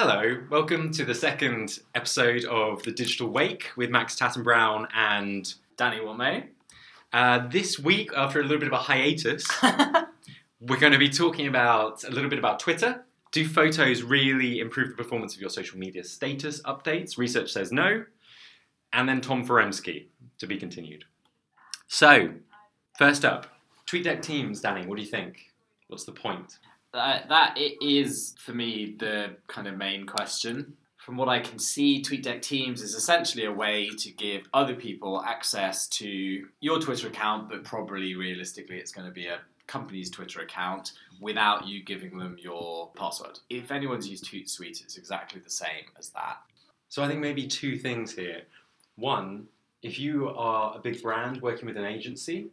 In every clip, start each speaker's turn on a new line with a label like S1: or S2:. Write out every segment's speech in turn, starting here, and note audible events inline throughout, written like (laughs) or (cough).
S1: Hello, welcome to the second episode of The Digital Wake with Max Tatton-Brown and
S2: Danny Whatmough.
S1: uh, this week, after a little bit of a hiatus, (laughs) we're going to be talking about a little bit about Twitter. Do photos really improve the performance of your social media status updates? Research says no. And then Tom Foremski, to be continued. So, first up, TweetDeck Teams, Danny, what do you think? What's the point?
S2: That, that it is for me the kind of main question. From what I can see, TweetDeck Teams is essentially a way to give other people access to your Twitter account, but probably realistically, it's going to be a company's Twitter account without you giving them your password. If anyone's used Hootsuite, it's exactly the same as that.
S1: So I think maybe two things here. One, if you are a big brand working with an agency,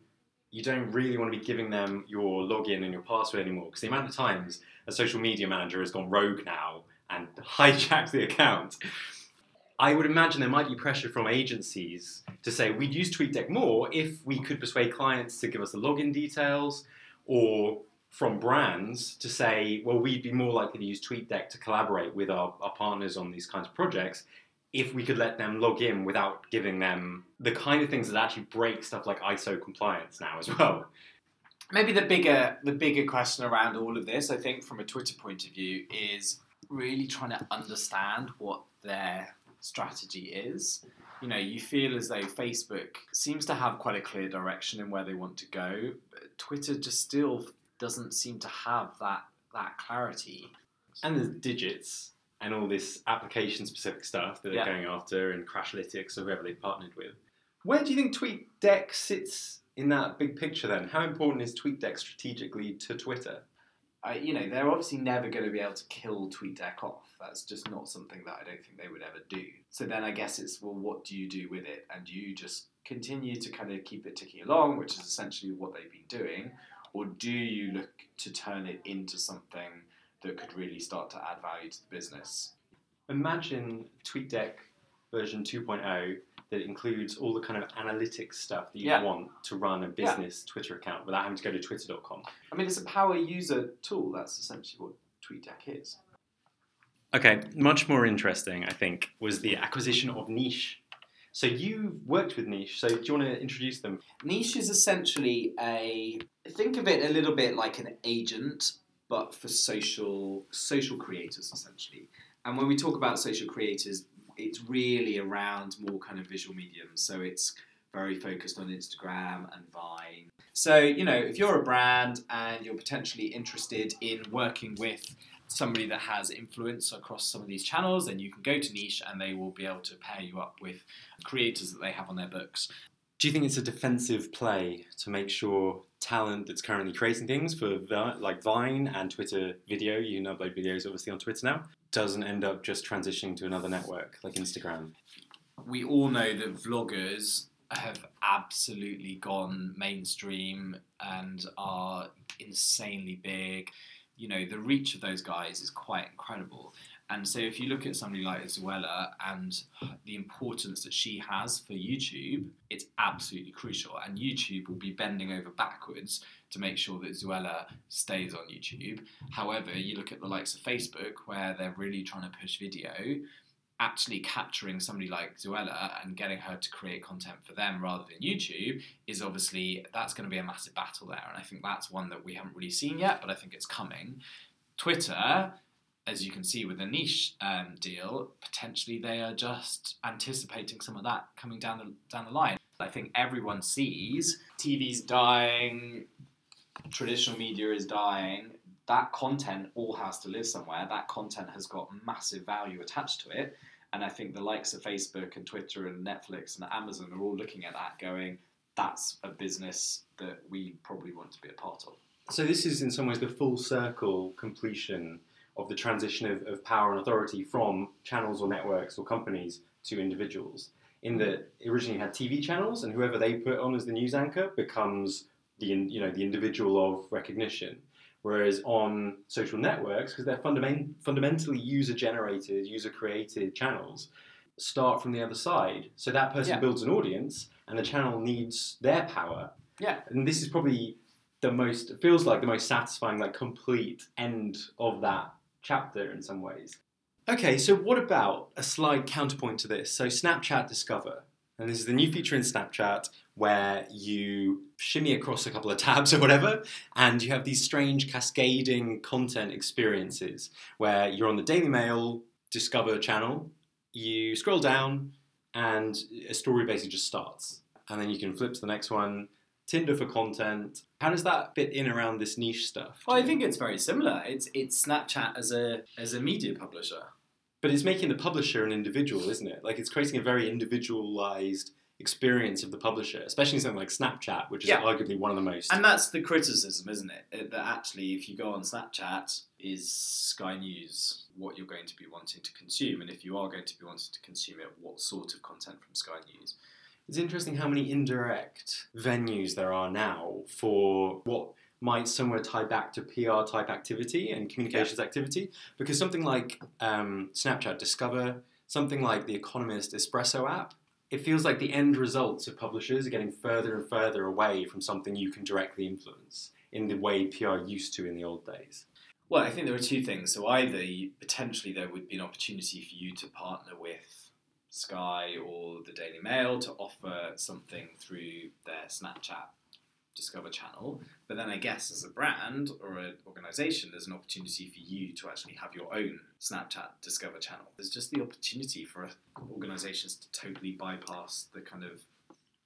S1: you don't really want to be giving them your login and your password anymore because the amount of times a social media manager has gone rogue now and (laughs) hijacked the account. I would imagine there might be pressure from agencies to say we'd use TweetDeck more if we could persuade clients to give us the login details, or from brands to say, well, we'd be more likely to use TweetDeck to collaborate with our, our partners on these kinds of projects if we could let them log in without giving them the kind of things that actually break stuff like ISO compliance now as (laughs) well.
S2: Maybe the bigger the bigger question around all of this, I think, from a Twitter point of view, is really trying to understand what their strategy is. You know, you feel as though Facebook seems to have quite a clear direction in where they want to go, but Twitter just still doesn't seem to have that that clarity.
S1: And there's digits and all this application specific stuff that they're going after and Crashlytics or whoever they've partnered with. Where do you think TweetDeck sits in that big picture then? How important is TweetDeck strategically to Twitter?
S2: I, you know, they're obviously never going to be able to kill TweetDeck off. That's just not something that I don't think they would ever do. So then I guess it's, well, what do you do with it? And do you just continue to kind of keep it ticking along, which is essentially what they've been doing? Or do you look to turn it into something that could really start to add value to the business?
S1: Imagine TweetDeck version 2.0 that includes all the kind of analytics stuff that you
S2: Yeah.
S1: want to run a business Twitter account without having to go to twitter.com.
S2: I mean, it's a power user tool. That's essentially what TweetDeck is.
S1: Okay, much more interesting, I think, was the acquisition of Niche. So you worked with Niche, so do you want to introduce them?
S2: Niche is essentially a think of it a little bit like an agent, but for social social creators essentially. And when we talk about social creators, it's really around more kind of visual mediums. So it's very focused on Instagram and Vine. So you know, if you're a brand and you're potentially interested in working with somebody that has influence across some of these channels, then you can go to Niche and they will be able to pair you up with creators that they have on their books.
S1: Do you think it's a defensive play to make sure talent that's currently creating things for like Vine and Twitter video, you can upload videos obviously on Twitter now, doesn't end up just transitioning to another network like Instagram?
S2: we all know that vloggers have absolutely gone mainstream and are insanely big. You know, the reach of those guys is quite incredible. And so, if you look at somebody like Zoella and the importance that she has for YouTube, it's absolutely crucial. And YouTube will be bending over backwards to make sure that Zoella stays on YouTube. However, you look at the likes of Facebook, where they're really trying to push video, actually capturing somebody like Zoella and getting her to create content for them rather than YouTube is obviously that's going to be a massive battle there and I think that's one that we haven't really seen yet but I think it's coming Twitter as you can see with the niche um, deal potentially they are just anticipating some of that coming down the down the line I think everyone sees TV's dying traditional media is dying that content all has to live somewhere. That content has got massive value attached to it. And I think the likes of Facebook and Twitter and Netflix and Amazon are all looking at that going, that's a business that we probably want to be a part of.
S1: So this is in some ways the full circle completion of the transition of, of power and authority from channels or networks or companies to individuals. In that originally you had TV channels, and whoever they put on as the news anchor becomes the you know the individual of recognition. Whereas on social networks, because they're fundament- fundamentally user generated, user created channels, start from the other side. So that person
S2: Yeah.
S1: builds an audience, and the channel needs their power.
S2: Yeah.
S1: And this is probably the most it feels like the most satisfying, like complete end of that chapter in some ways. Okay, so what about a slight counterpoint to this? So Snapchat Discover, and this is the new feature in Snapchat where you shimmy across a couple of tabs or whatever, and you have these strange cascading content experiences where you're on the Daily Mail Discover channel, you scroll down, and a story basically just starts, and then you can flip to the next one. Tinder for content. How does that fit in around this niche stuff?
S2: Well, I think it's very similar. It's it's Snapchat as a as a media publisher.
S1: But it's making the publisher an individual, isn't it? Like it's creating a very individualized experience of the publisher, especially something like Snapchat, which is
S2: Yeah.
S1: arguably one of the most.
S2: And that's the criticism, isn't it? That actually, if you go on Snapchat, is Sky News what you're going to be wanting to consume? And if you are going to be wanting to consume it, what sort of content from Sky News?
S1: It's interesting how many indirect venues there are now for what might somewhere tie back to PR type activity and communications activity. Because something like um, Snapchat Discover, something like the Economist Espresso app, it feels like the end results of publishers are getting further and further away from something you can directly influence in the way PR used to in the old days.
S2: Well, I think there are two things. So either potentially there would be an opportunity for you to partner with Sky or the Daily Mail to offer something through their Snapchat Discover channel. But then I guess as a brand or an organisation, there's an opportunity for you to actually have your own Snapchat Discover channel. There's just the opportunity for organisations to totally bypass the kind of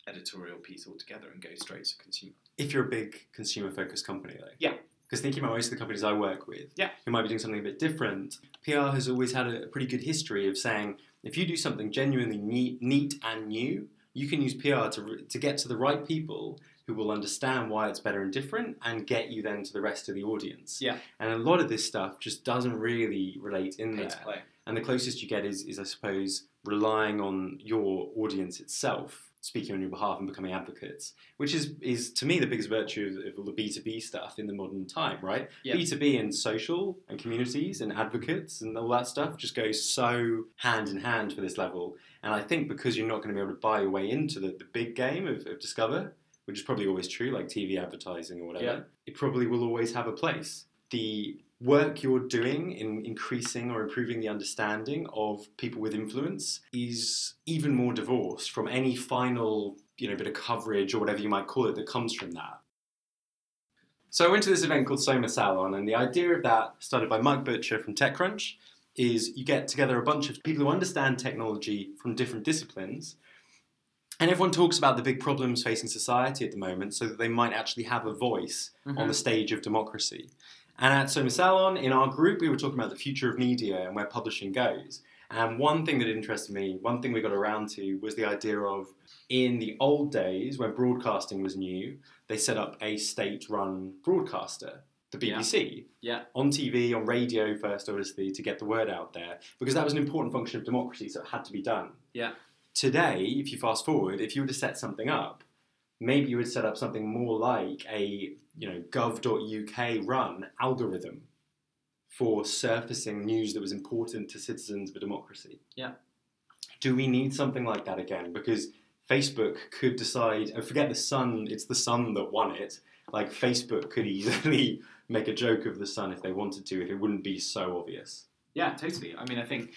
S2: editorial piece altogether and go straight to consumer.
S1: If you're a big consumer focused company, though.
S2: Yeah.
S1: Because thinking about most of the companies I work with,
S2: Yeah.
S1: who might be doing something a bit different, PR has always had a pretty good history of saying if you do something genuinely neat, neat and new, you can use PR to, to get to the right people who will understand why it's better and different and get you then to the rest of the audience.
S2: Yeah.
S1: And a lot of this stuff just doesn't really relate in
S2: Pay
S1: there. And the closest you get is, is, I suppose, relying on your audience itself, speaking on your behalf and becoming advocates, which is, is to me, the biggest virtue of, of all the B2B stuff in the modern time, right?
S2: Yeah.
S1: B2B and social and communities and advocates and all that stuff just goes so hand in hand for this level. And I think because you're not going to be able to buy your way into the, the big game of, of Discover, which is probably always true, like TV advertising or whatever,
S2: Yeah.
S1: it probably will always have a place. The work you're doing in increasing or improving the understanding of people with influence is even more divorced from any final you know bit of coverage or whatever you might call it that comes from that so i went to this event called soma salon and the idea of that started by mike butcher from techcrunch is you get together a bunch of people who understand technology from different disciplines and everyone talks about the big problems facing society at the moment so that they might actually have a voice on mm-hmm. the stage of democracy. And at Soma Salon, in our group, we were talking about the future of media and where publishing goes. And one thing that interested me, one thing we got around to, was the idea of in the old days when broadcasting was new, they set up a state run broadcaster, the
S2: Yeah.
S1: BBC.
S2: Yeah.
S1: On TV, on radio first, obviously, to get the word out there, because that was an important function of democracy, so it had to be done.
S2: Yeah.
S1: Today, if you fast forward, if you were to set something up, maybe you would set up something more like a you know gov.uk run algorithm for surfacing news that was important to citizens of a democracy.
S2: Yeah.
S1: Do we need something like that again? Because Facebook could decide, and forget the sun, it's the sun that won it. Like Facebook could easily (laughs) make a joke of the sun if they wanted to, if it wouldn't be so obvious.
S2: Yeah, totally. I mean, I think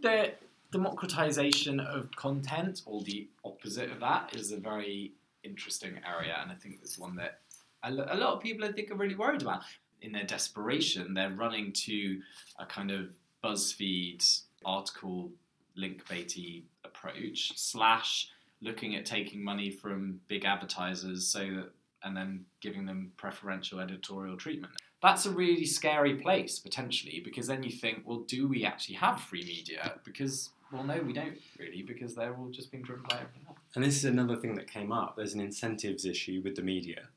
S2: the democratization of content, or the opposite of that, is a very interesting area, and I think it's one that a lot of people I think are really worried about. In their desperation, they're running to a kind of BuzzFeed article link baity approach slash looking at taking money from big advertisers so that and then giving them preferential editorial treatment that's a really scary place potentially because then you think, well, do we actually have free media? Because well, no, we don't really because they're all just being driven by everything else.
S1: And this is another thing that came up. There's an incentives issue with the media.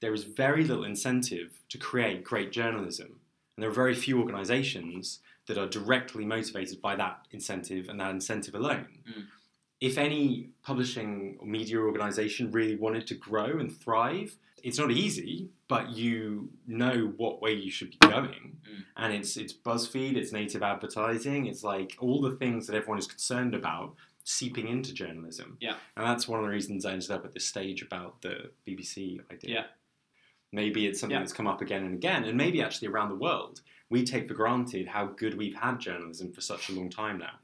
S1: There is very little incentive to create great journalism. And there are very few organisations that are directly motivated by that incentive and that incentive alone.
S2: Mm.
S1: If any publishing or media organisation really wanted to grow and thrive, it's not easy, but you know what way you should be going.
S2: Mm.
S1: And it's it's BuzzFeed, it's native advertising, it's like all the things that everyone is concerned about seeping into journalism.
S2: Yeah.
S1: And that's one of the reasons I ended up at this stage about the BBC idea.
S2: Yeah.
S1: Maybe it's something
S2: Yeah.
S1: that's come up again and again, and maybe actually around the world, we take for granted how good we've had journalism for such a long time now.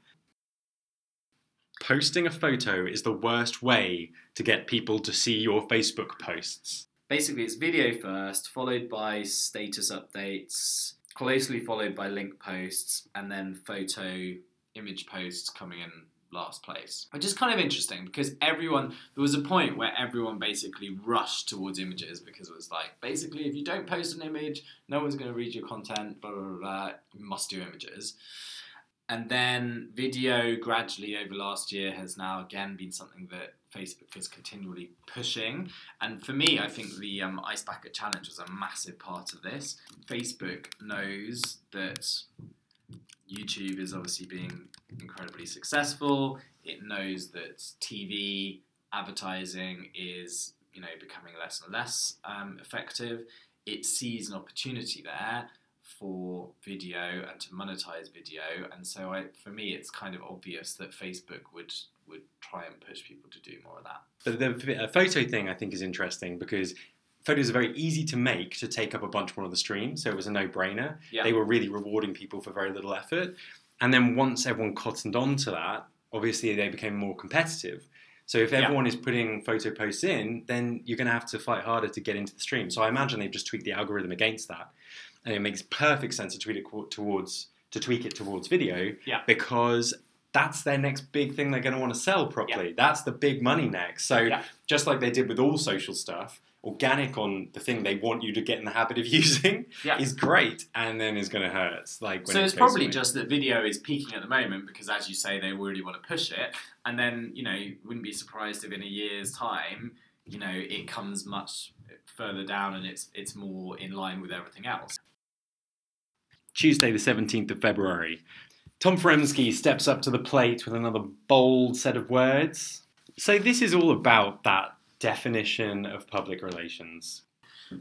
S1: Posting a photo is the worst way to get people to see your Facebook posts.
S2: Basically, it's video first, followed by status updates, closely followed by link posts, and then photo image posts coming in last place. Which is kind of interesting because everyone, there was a point where everyone basically rushed towards images because it was like, basically, if you don't post an image, no one's going to read your content, blah, blah, blah, blah, you must do images. And then video gradually over last year has now again been something that Facebook is continually pushing. And for me, I think the um, Ice Bucket Challenge was a massive part of this. Facebook knows that YouTube is obviously being incredibly successful. It knows that TV advertising is, you know, becoming less and less um, effective. It sees an opportunity there for video and to monetize video, and so I, for me, it's kind of obvious that Facebook would would try and push people to do more of that.
S1: But the photo thing I think is interesting because photos are very easy to make to take up a bunch more of the stream, so it was a no-brainer.
S2: Yeah.
S1: They were really rewarding people for very little effort, and then once everyone cottoned on to that, obviously they became more competitive. So if
S2: Yeah.
S1: everyone is putting photo posts in, then you're going to have to fight harder to get into the stream. So I imagine they've just tweaked the algorithm against that, and it makes perfect sense to tweak it towards to tweak it towards video
S2: Yeah.
S1: because that's their next big thing they're going to want to sell properly. That's the big money next. So
S2: Yeah.
S1: just like they did with all social stuff, organic on the thing they want you to get in the habit of (laughs) using
S2: Yeah.
S1: is great, and then is going to hurt. Like when
S2: So
S1: it
S2: it's probably
S1: away.
S2: just that video is peaking at the moment because, as you say, they really want to push it, and then you know, you wouldn't be surprised if in a year's time, you know, it comes much further down and it's it's more in line with everything else.
S1: Tuesday, the 17th of February. Tom Foremski steps up to the plate with another bold set of words. So, this is all about that definition of public relations.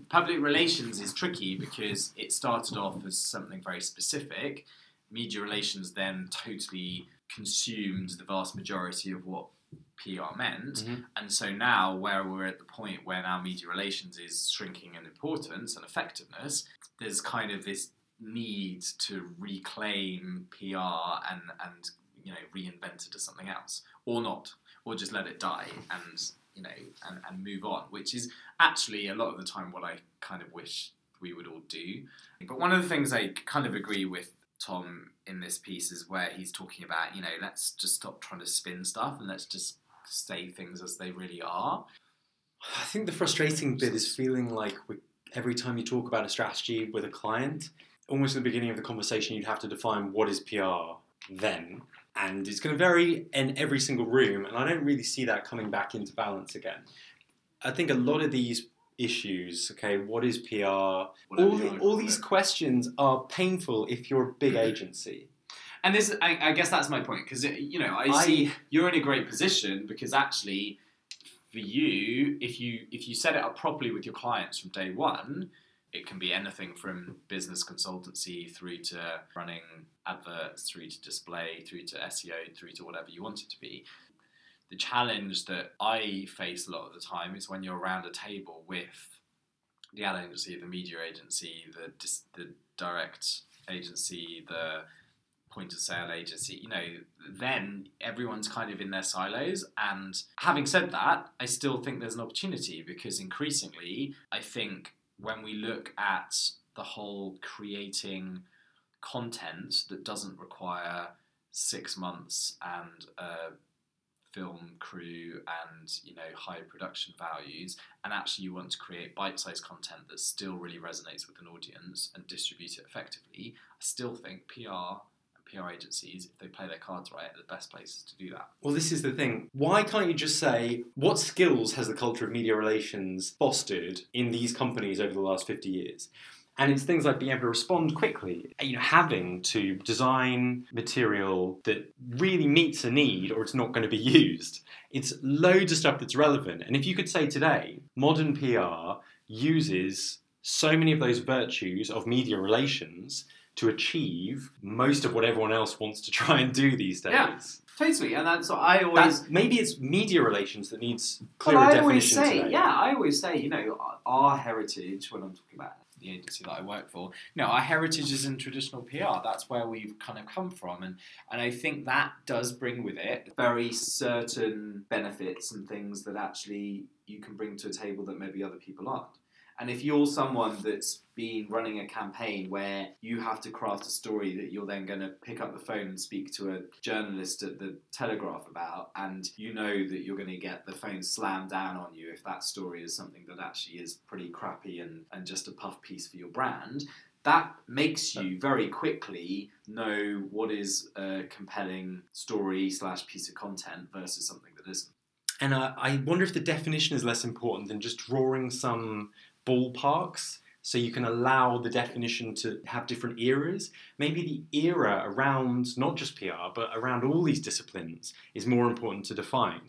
S2: Public relations is tricky because it started off as something very specific. Media relations then totally consumed the vast majority of what PR meant.
S1: Mhm.
S2: And so now, where we're at the point where now media relations is shrinking in importance and effectiveness, there's kind of this need to reclaim PR and, and you know, reinvent it as something else, or not, or just let it die and you know and, and move on, which is actually a lot of the time what I kind of wish we would all do. But one of the things I kind of agree with Tom in this piece is where he's talking about, you know, let's just stop trying to spin stuff and let's just say things as they really are.
S1: I think the frustrating bit is feeling like we, every time you talk about a strategy with a client, almost at the beginning of the conversation, you'd have to define what is PR then. And it's going to vary in every single room, and I don't really see that coming back into balance again. I think a lot of these issues, okay, what is PR? All, the, all these questions are painful if you're a big mm-hmm. agency.
S2: And this, I, I guess that's my point because you know I,
S1: I-
S2: see you're in a great position because actually, for you, if you if you set it up properly with your clients from day one, it can be anything from business consultancy through to running adverts, through to display, through to SEO, through to whatever you want it to be. The challenge that I face a lot of the time is when you're around a table with the ad agency, the media agency, the the direct agency, the point of sale agency, you know, then everyone's kind of in their silos. And having said that, I still think there's an opportunity because increasingly, I think when we look at the whole creating content that doesn't require six months and a film crew and you know high production values and actually you want to create bite-sized content that still really resonates with an audience and distribute it effectively i still think pr pr agencies if they play their cards right are the best places to do that
S1: Well, this is the thing. Why can't you just say what skills has the culture of media relations fostered in these companies over the last 50 years? And it's things like being able to respond quickly, you know, having to design material that really meets a need or it's not going to be (laughs) used. It's loads of stuff that's relevant. And if you could say today, modern PR uses so many of those virtues of media relations to achieve most of what everyone else wants to (laughs) try and do these days.
S2: Yeah. Totally, and that's what I always.
S1: That's, maybe it's media relations that needs clearer
S2: I
S1: definition
S2: always say,
S1: today.
S2: yeah, I always say, you know, our heritage when I'm talking about the agency that I work for, know, our heritage is in traditional PR. That's where we've kind of come from, and and I think that does bring with it very certain benefits and things that actually you can bring to a table that maybe other people aren't. And if you're someone that's been running a campaign where you have to craft a story that you're then going to pick up the phone and speak to a journalist at the Telegraph about, and you know that you're going to get the phone slammed down on you if that story is something that actually is pretty crappy and, and just a puff piece for your brand, that makes you very quickly know what is a compelling story slash piece of content versus something that isn't.
S1: And uh, I wonder if the definition is less important than just drawing some ballparks so you can allow the definition to have different eras. Maybe the era around not just PR, but around all these disciplines is more important to define.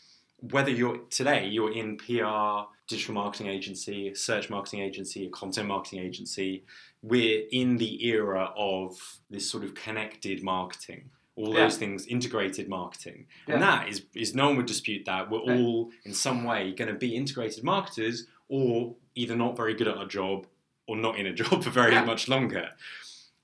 S1: Whether you're today you're in PR, digital marketing agency, search marketing agency, a content marketing agency, we're in the era of this sort of connected marketing. All
S2: Yeah.
S1: those things, integrated marketing. And that is, is no one would dispute that. We're all in some way going to be integrated marketers or either not very good at our job or not in a (laughs) job for very
S2: Yeah.
S1: much longer.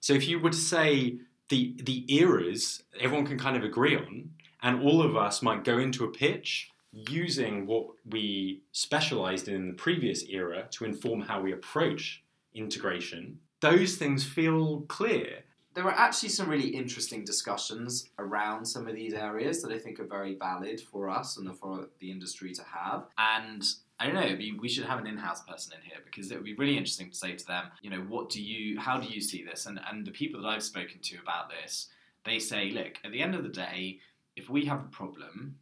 S1: So if you were to say the the eras everyone can kind of agree on, and all of us might go into a pitch using what we specialized in in the previous era to inform how we approach integration, those things feel clear.
S2: there are actually some really interesting discussions around some of these areas that I think are very valid for us and for the industry to have. And I don't know, we should have an in-house person in here because it would be really interesting to say to them, you know, what do you, how do you see this? And and the people that I've spoken to about this, they say, look, at the end of the day, if we have a problem,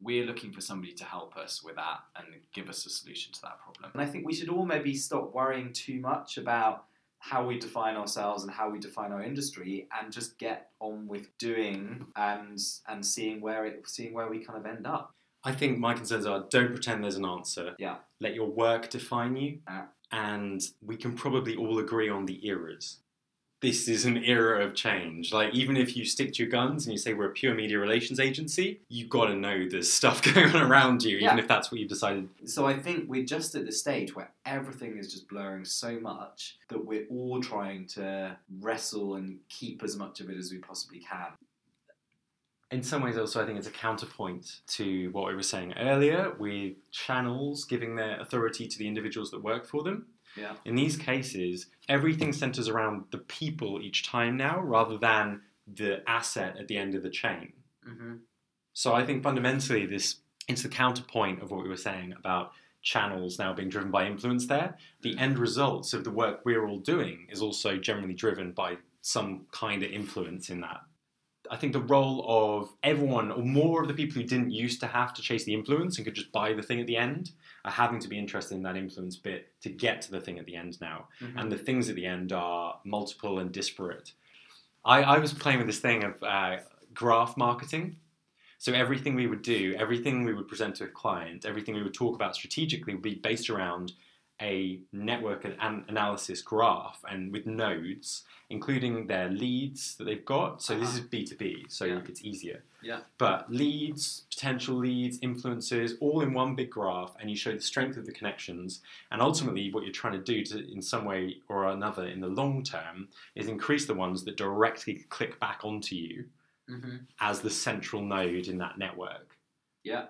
S2: we're looking for somebody to help us with that and give us a solution to that problem. And I think we should all maybe stop worrying too much about how we define ourselves and how we define our industry and just get on with doing and and seeing where it seeing where we kind of end up.
S1: I think my concerns are don't pretend there's an answer.
S2: Yeah.
S1: Let your work define you.
S2: Yeah.
S1: And we can probably all agree on the eras. This is an era of change. Like, even if you stick to your guns and you say we're a pure media relations agency, you've got to know there's stuff (laughs) going on around you, even
S2: Yeah.
S1: if that's what you've decided.
S2: So I think we're just at the stage where everything is just blurring so much that we're all trying to wrestle and keep as much of it as we possibly can.
S1: In some ways, also, I think it's a counterpoint to what we were saying earlier with channels giving their authority to the individuals that work for them.
S2: Yeah.
S1: In these cases, everything centers around the people each time now rather than the asset at the end of the chain.
S2: Mm-hmm.
S1: So I think fundamentally, this it's the counterpoint of what we were saying about channels now being driven by influence there. The end results of the work we're all doing is also generally driven by some kind of influence in that. I think the role of everyone, or more of the people who didn't used to have to chase the influence and could just buy the thing at the end, are having to be interested in that influence bit to get to the thing at the end now. And the things at the end are multiple and disparate. I, I was playing with this thing of uh, graph marketing. So everything we would do, everything we would present to a client, everything we would talk about strategically would be based around a network and an analysis graph and with nodes, including their leads that they've got. So this
S2: Uh-huh.
S1: is B2B, so
S2: Yeah.
S1: it's easier.
S2: Yeah.
S1: But leads, potential leads, influencers, all in one big graph, and you show the strength of the connections. And ultimately, what you're trying to do to, in some way or another in the long term, is increase the ones that directly click back onto you
S2: Mm-hmm.
S1: as the central node in that network.
S2: Yeah.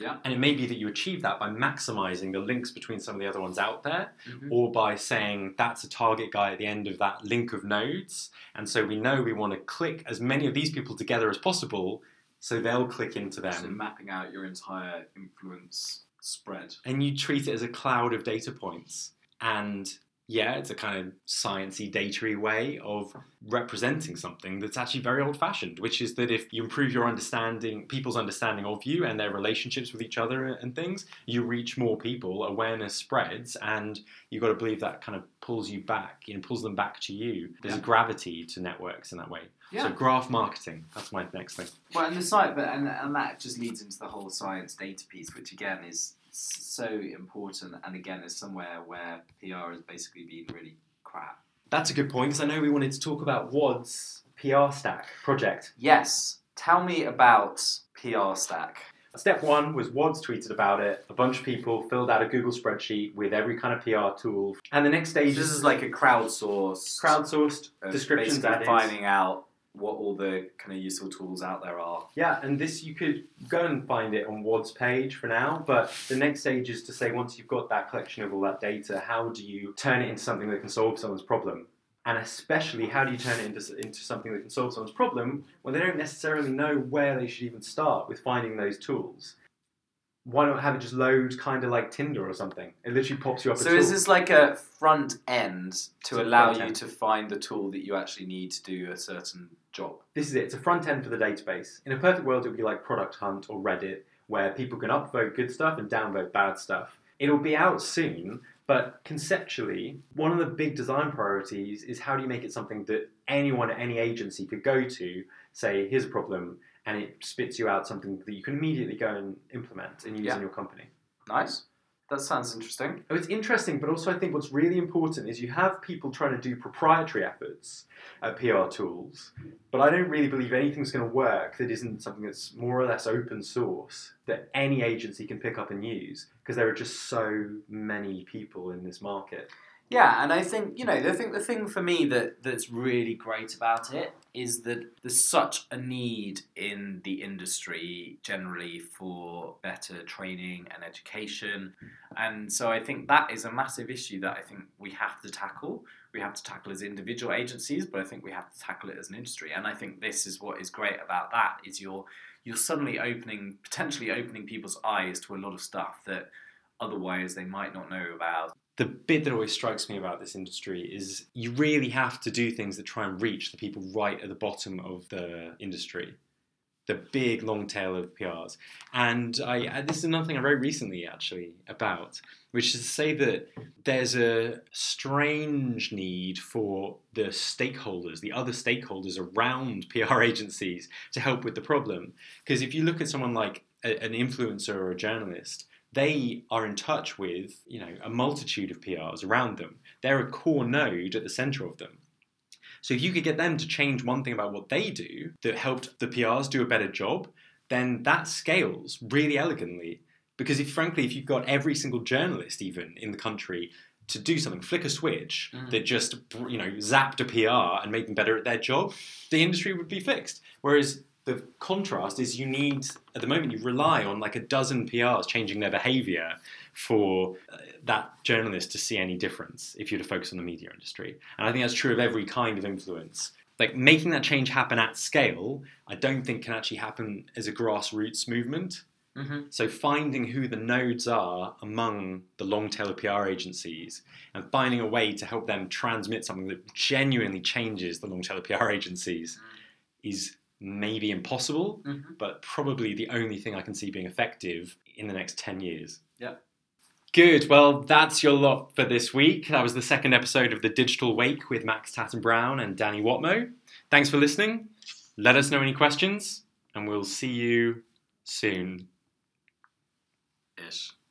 S2: Yeah.
S1: And it may be that you achieve that by maximizing the links between some of the other ones out there,
S2: Mm-hmm.
S1: or by saying that's a target guy at the end of that link of nodes. And so we know we want to click as many of these people together as possible so they'll click into them.
S2: So
S1: them.
S2: mapping out your entire influence spread.
S1: And you treat it as a cloud of data points. And yeah, it's a kind of sciencey, datary way of representing something that's actually very old-fashioned, which is that if you improve your understanding, people's understanding of you and their relationships with each other and things, you reach more people, awareness spreads, and you've got to believe that kind of pulls you back, you know, pulls them back to you. There's
S2: Yeah.
S1: a gravity to networks in that way.
S2: Yeah.
S1: So graph marketing, that's my next thing.
S2: Well, and the site, but and, and that just leads into the whole science data piece, which again is so important, and again is somewhere where PR has basically been really crap.
S1: That's a good point because I know we wanted to talk about Wadds' PR stack project.
S2: Yes. Tell me about PR Stack.
S1: Step one was WAD's tweeted about it. A bunch of people filled out a Google spreadsheet with every kind of PR tool. And the next stage
S2: This is like a crowdsourced
S1: crowdsourced descriptions added.
S2: finding out what all the kind of useful tools out there are.
S1: Yeah, and this you could go and find it on Wadds' page for now, but the next stage is to say once you've got that collection of all that data, how do you turn it into something that can solve someone's problem? And especially, how do you turn it into, into something that can solve someone's problem when they don't necessarily know where they should even start with finding those tools? Why not have it just load kind of like Tinder or something? It literally pops you up a
S2: So
S1: tool.
S2: is this like a front end to
S1: It's
S2: allow you
S1: end.
S2: to find the tool that you actually need to do a certain job?
S1: this is it. It's a front end for the database. In a perfect world, it would be like Product Hunt or Reddit, where people can upvote good stuff and downvote bad stuff. It'll be out soon, but conceptually, one of the big design priorities is how do you make it something that anyone at any agency could go to, say, here's a problem, and it spits you out something that you can immediately go and implement and use
S2: Yeah.
S1: in your company.
S2: Nice. That sounds interesting.
S1: Oh, It's interesting, but also I think what's really important is you have people trying to do proprietary efforts at PR tools, but I don't really believe anything's going to work that isn't something that's more or less open source that any agency can pick up and use because there are just so many people in this market.
S2: Yeah, and I think you know, I think the thing for me that that's really great about it is that there's such a need in the industry generally for better training and education, and so I think that is a massive issue that I think we have to tackle. We have to tackle as individual agencies, but I think we have to tackle it as an industry. And I think this is what is great about that is you're you're suddenly opening potentially opening people's eyes to a lot of stuff that otherwise they might not know about.
S1: The bit that always strikes me about this industry is you really have to do things that try and reach the people right at the bottom of the industry. The big long tail of PRs. And I, this is another thing I wrote recently actually about, which is to say that there's a strange need for the stakeholders, the other stakeholders around PR (laughs) agencies to help with the problem. Because if you look at someone like a, an influencer or a journalist, they are in touch with you know a multitude of PRs around them. They're a core node at the center of them. So if you could get them to change one thing about what they do that helped the PRs do a better job, then that scales really elegantly. Because if frankly, if you've got every single journalist even in the country to do something, flick a switch
S2: Mhm.
S1: that just you know zapped a PR and made them better at their job, the industry would be fixed. Whereas the contrast is you need at the moment you rely on like a dozen PRs changing their behavior for uh, that journalist to see any difference if you're to focus on the media industry. And I think that's true of every kind of influence. Like making that change happen at scale, I don't think can actually happen as a grassroots movement.
S2: Mm-hmm.
S1: So finding who the nodes are among the long tail of PR agencies and finding a way to help them transmit something that genuinely changes the long tail of PR agencies is maybe impossible,
S2: Mm-hmm.
S1: but probably the only thing I can see being effective in the next 10 years.
S2: Yeah.
S1: Good. Well, that's your lot for this week. That was the second episode of The Digital Wake with Max Tatton Brown and Danny Whatmough. Thanks for listening. Let us know any questions, and we'll see you soon.
S2: Ish.